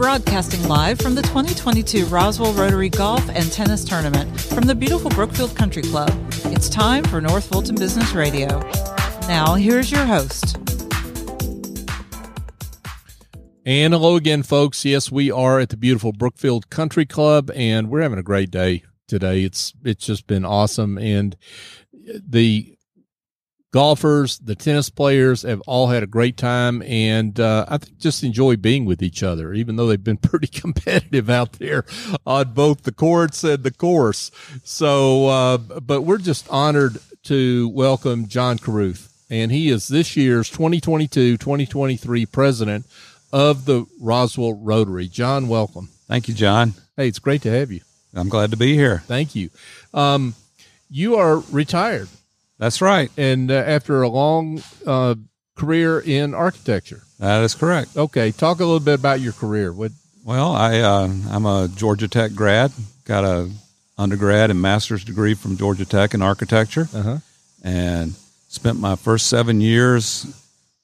Broadcasting live from the 2022 Roswell Rotary Golf and Tennis Tournament from the beautiful Brookfield Country Club. It's time for North Fulton Business Radio. Now, here's your host. And hello again, folks. Yes, we are at the beautiful Brookfield Country Club, and we're having a great day today. It's it's just been awesome, and the golfers, the tennis players have all had a great time, and uh, I think just enjoy being with each other, even though they've been pretty competitive out there on both the courts and the course. So, uh, but we're just honored to welcome John Carruth, and he is this year's 2022-2023 president of the Roswell Rotary. John, welcome. Thank you, John. Hey, it's great to have you. I'm glad to be here. Thank you. Um, you are retired. That's right. And uh, after a long uh, career in architecture. That is correct. Okay, talk a little bit about your career. What? Well, I uh, I'm a Georgia Tech grad. Got a undergrad and master's degree from Georgia Tech in architecture, Uh-huh. and spent my first seven years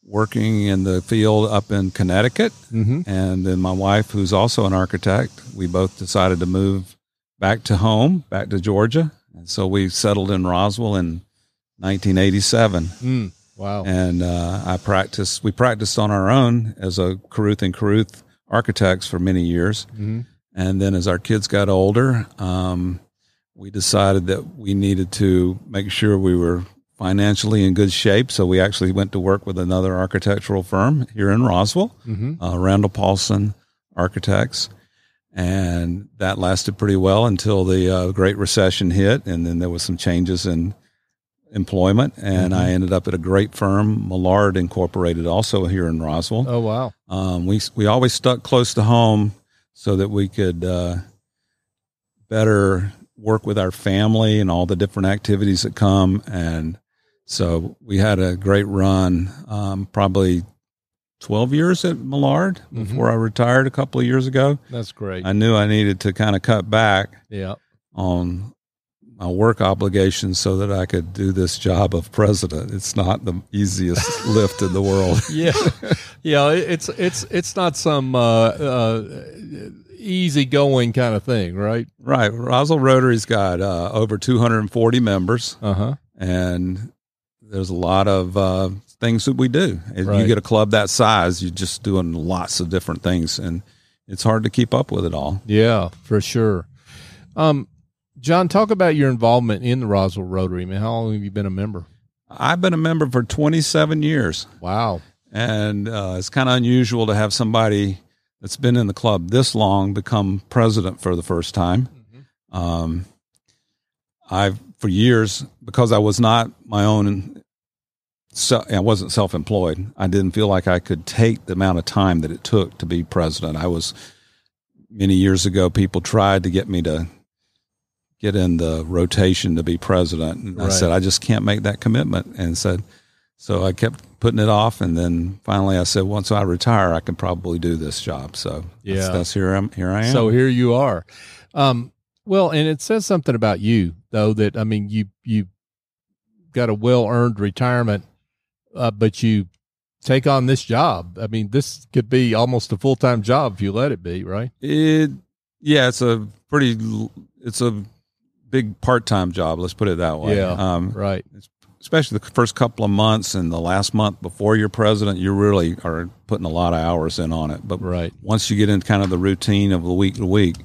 working in the field up in Connecticut. Mm-hmm. And then my wife, who's also an architect, we both decided to move back to home, back to Georgia. And so we settled in Roswell in 1987. Mm, wow. and uh, I practiced. We practiced on our own as a Caruth and Caruth architects for many years, Mhm. and then as our kids got older, um, we decided that we needed to make sure we were financially in good shape. So we actually went to work with another architectural firm here in Roswell, Mm-hmm. uh, Randall Paulson Architects. And that lasted pretty well until the uh, Great Recession hit, and then there was some changes in employment, and I ended up at a great firm, Millard Incorporated, also here in Roswell. Oh wow. Um, we we always stuck close to home so that we could uh, better work with our family and all the different activities that come, and so we had a great run. Um, probably twelve years at Millard before I retired a couple of years ago. That's great. I knew I needed to kind of cut back yeah. on my work obligations so that I could do this job of president. It's not the easiest lift in the world. Yeah. yeah. It's it's it's not some uh, uh, easy going kind of thing, right? Right. Roswell Rotary's got uh, over 240 members, Uh huh. and there's a lot of uh, things that we do. If Right. you get a club that size, you're just doing lots of different things, and it's hard to keep up with it all. Yeah, for sure. Um, John, talk about your involvement in the Roswell Rotary. Man, how long have you been a member? I've been a member for 27 years. Wow. and uh, it's kind of unusual to have somebody that's been in the club this long become president for the first time. Um, I've for years because I was not my own. So, I wasn't self-employed. I didn't feel like I could take the amount of time that it took to be president. I was many years ago. People tried to get me to get in the rotation to be president, and I said I just can't make that commitment. And said, so I kept putting it off, and then finally I said, once I retire, I can probably do this job. So Yeah. that's, that's here I'm here I am. So here you are. Um, well, and it says something about you though that I mean you you got a well earned retirement, uh, but you take on this job. I mean, this could be almost a full time job if you let it be, right? it yeah, it's a pretty it's a big part time job. Let's put it that way. Yeah. Um, Right. especially the first couple of months and the last month before you're president, you really are putting a lot of hours in on it. But Right. once you get in kind of the routine of the week to week,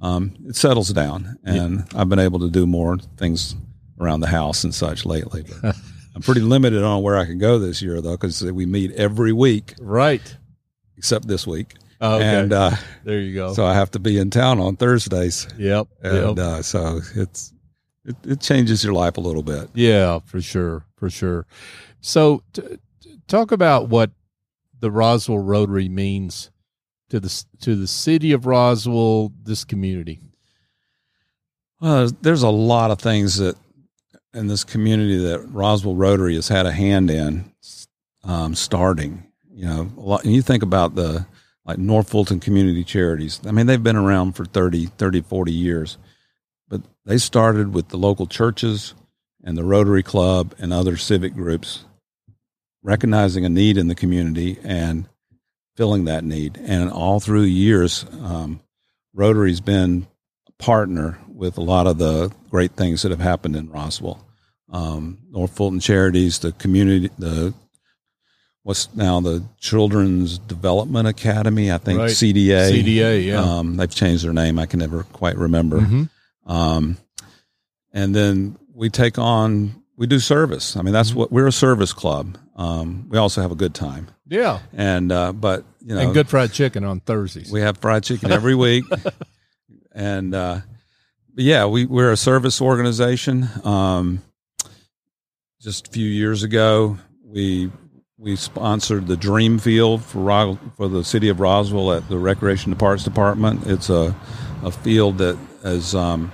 um, it settles down. And I've been able to do more things around the house and such lately. But I'm pretty limited on where I can go this year, though, because we meet every week Right. except this week. Oh, okay. And uh, there you go. so I have to be in town on Thursdays. yep. And yep. uh, so it's it, it changes your life a little bit. Yeah, for sure, for sure. So, t- t- talk about what the Roswell Rotary means to the to the city of Roswell, this community. Well, there's a lot of things that in this community that Roswell Rotary has had a hand in um, starting. You know, a lot, and you think about the like North Fulton Community Charities. I mean, they've been around for 30, 30, 40 years, but they started with the local churches and the Rotary Club and other civic groups recognizing a need in the community and filling that need. And all through years, um, Rotary's been a partner with a lot of the great things that have happened in Roswell. Um, North Fulton Charities, the community, the what's now the Children's Development Academy, I think Right. CDA. CDA, yeah. Um, they've changed their name. I can never quite remember. Mhm. Um, and then we take on, we do service. I mean, that's what we're a service club. Um, we also have a good time. Yeah. And, uh, but, you know, and good fried chicken on Thursdays. we have fried chicken every week. and, uh, yeah, we, we're a service organization. Um, just a few years ago, we, we sponsored the Dream Field for for the city of Roswell at the Recreation and Parks Department. It's a, a field that is um,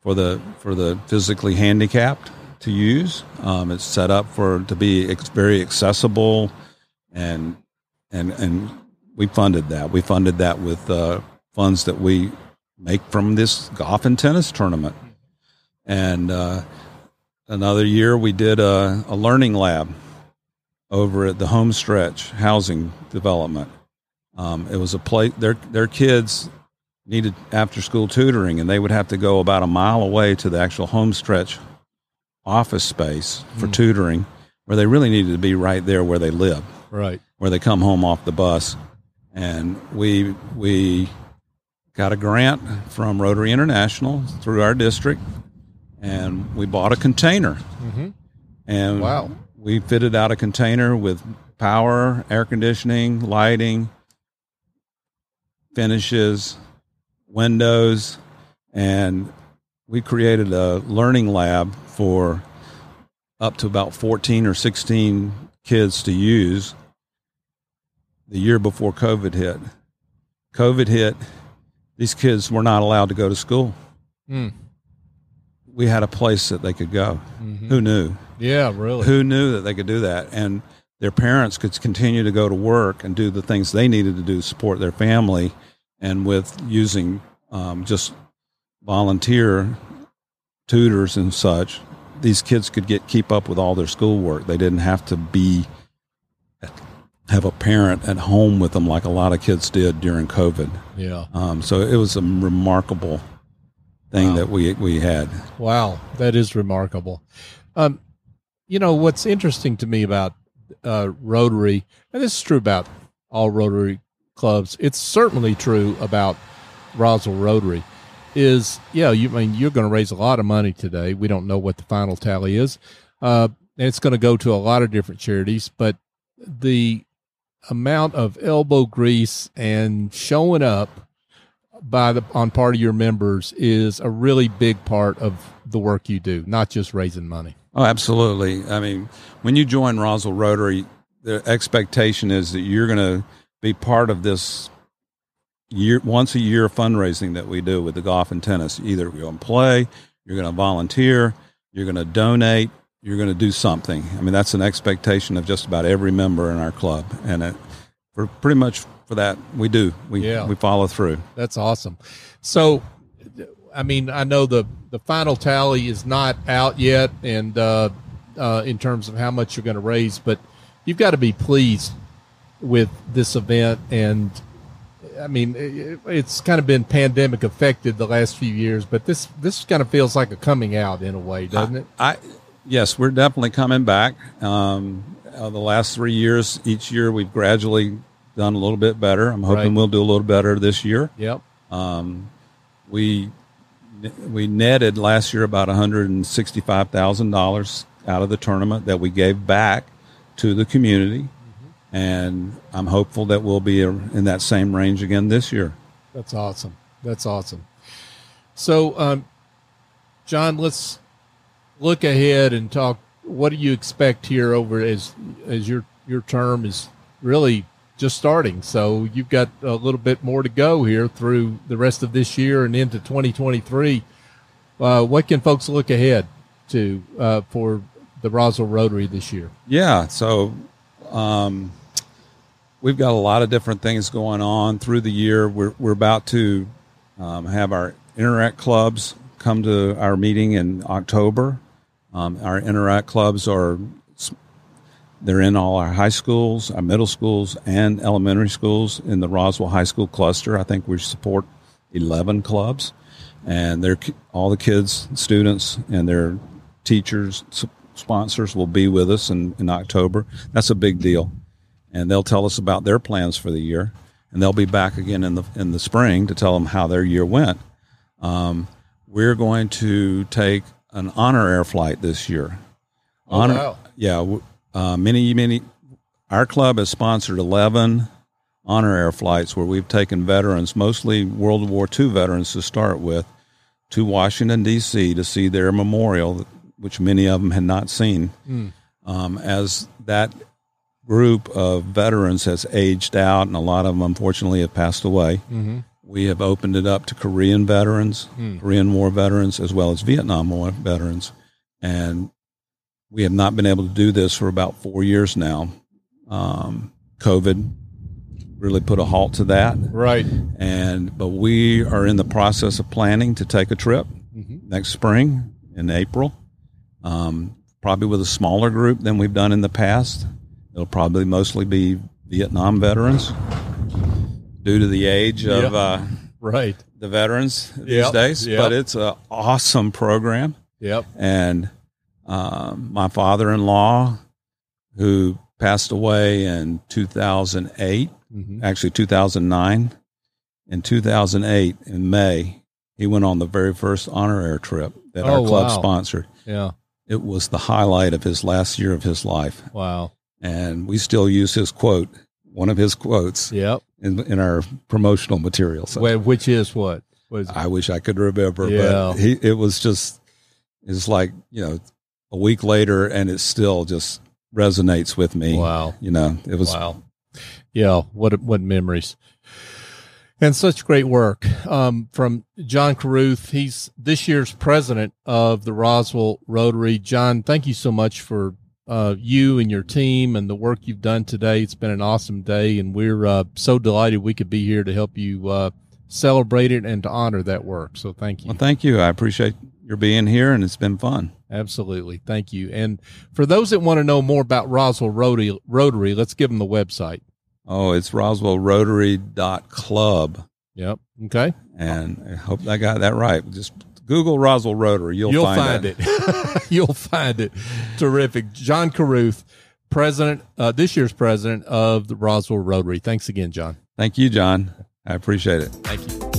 for the for the physically handicapped to use. Um, it's set up for to be ex- very accessible, and and and we funded that. We funded that with uh, funds that we make from this golf and tennis tournament. And uh, another year, we did a, a learning lab over at the home stretch housing development. Um, it was a place their their kids needed after school tutoring, and they would have to go about a mile away to the actual home stretch office space for Mm. tutoring, where they really needed to be right there where they live, right. where they come home off the bus. And we we got a grant from Rotary International through our district, and we bought a container hmm and Wow. We fitted out a container with power, air conditioning, lighting, finishes, windows, and we created a learning lab for up to about 14 or 16 kids to use the year before COVID hit. COVID hit, these kids were not allowed to go to school. Mm. We had a place that they could go. Mhm. Who knew? Yeah, really. who knew that they could do that and their parents could continue to go to work and do the things they needed to do to support their family and with using um, just volunteer tutors and such these kids could get keep up with all their schoolwork they didn't have to be have a parent at home with them like a lot of kids did during covid yeah. um, so it was a remarkable thing Wow. that we we had Wow, that is remarkable. Um, you know what's interesting to me about uh, Rotary, and this is true about all Rotary clubs. It's certainly true about Roswell Rotary. Is yeah, you I mean you're going to raise a lot of money today. We don't know what the final tally is, uh, and it's going to go to a lot of different charities. But the amount of elbow grease and showing up by the on part of your members is a really big part of the work you do, not just raising money. Oh, absolutely. I mean, when you join Roswell Rotary, the expectation is that you're going to be part of this year once a year fundraising that we do with the golf and tennis. Either you're going to play, you're going to volunteer, you're going to donate, you're going to do something. I mean, that's an expectation of just about every member in our club, and it, for pretty much for that we do. We Yeah. we follow through. That's awesome. So, I mean, I know the the final tally is not out yet, and uh, uh, in terms of how much you're going to raise, but you've got to be pleased with this event. And I mean, it, it's kind of been pandemic affected the last few years, but this this kind of feels like a coming out in a way, doesn't it? I yes, we're definitely coming back. Um, uh, the last three years, each year we've gradually done a little bit better. I'm hoping Right. we'll do a little better this year. Yep. Um, we we netted last year about 165 thousand dollars out of the tournament that we gave back to the community, and I'm hopeful that we'll be in that same range again this year. That's awesome. That's awesome. So, um, John, let's look ahead and talk. What do you expect here over as as your your term is really just starting? So you've got a little bit more to go here through the rest of this year and into 2023. Uh, what can folks look ahead to uh, for the Roswell Rotary this year? Yeah, so um, we've got a lot of different things going on through the year. We're we're about to um, have our interact clubs come to our meeting in October. Um, our interact clubs are they're in all our high schools, our middle schools, and elementary schools in the Roswell High School cluster. I think we support 11 clubs, and they're all the kids, students, and their teachers, sponsors will be with us in, in October. That's a big deal, and they'll tell us about their plans for the year, and they'll be back again in the in the spring to tell them how their year went. Um, we're going to take an honor air flight this year. Oh, honor, wow. yeah, uh, many, many. Our club has sponsored 11 honor air flights where we've taken veterans, mostly World War II veterans to start with, to Washington, D.C. to see their memorial, which many of them had not seen. Mm. Um, as that group of veterans has aged out, and a lot of them unfortunately have passed away. Mm-hmm. We have opened it up to Korean veterans, mm. Korean War veterans, as well as Vietnam War veterans. And we have not been able to do this for about four years now. Um, COVID really put a halt to that. Right. And but we are in the process of planning to take a trip mm-hmm. next spring in April. Um, probably with a smaller group than we've done in the past. It'll probably mostly be Vietnam veterans due to the age of yep. uh, right the veterans these yep. days. Yep. But it's an awesome program. Yep. And um, my father in law, who passed away in 2008, mm-hmm. actually 2009. In 2008, in May, he went on the very first honor air trip that oh, our club wow. sponsored. Yeah. It was the highlight of his last year of his life. Wow. And we still use his quote, one of his quotes. Yep. In, in our promotional material. So, which is what? what is I wish I could remember, yeah. but he, it was just, it's like, you know, a week later and it still just resonates with me. Wow. You know, it was wow. Yeah, what what memories. And such great work um, from John Caruth. He's this year's president of the Roswell Rotary. John, thank you so much for uh, you and your team and the work you've done today. It's been an awesome day, and we're uh, so delighted we could be here to help you uh, celebrate it and to honor that work. So thank you. Well, thank you. I appreciate your being here, and it's been fun. Absolutely. Thank you. And for those that want to know more about Roswell Rotary, Rotary let's give them the website. Oh, it's roswellrotary.club. Yep. Okay. And I hope I got that right. Just Google Roswell Rotary. You'll, You'll find, find it. You'll find it. Terrific. John Caruth, president, uh, this year's president of the Roswell Rotary. Thanks again, John. Thank you, John. I appreciate it. Thank you.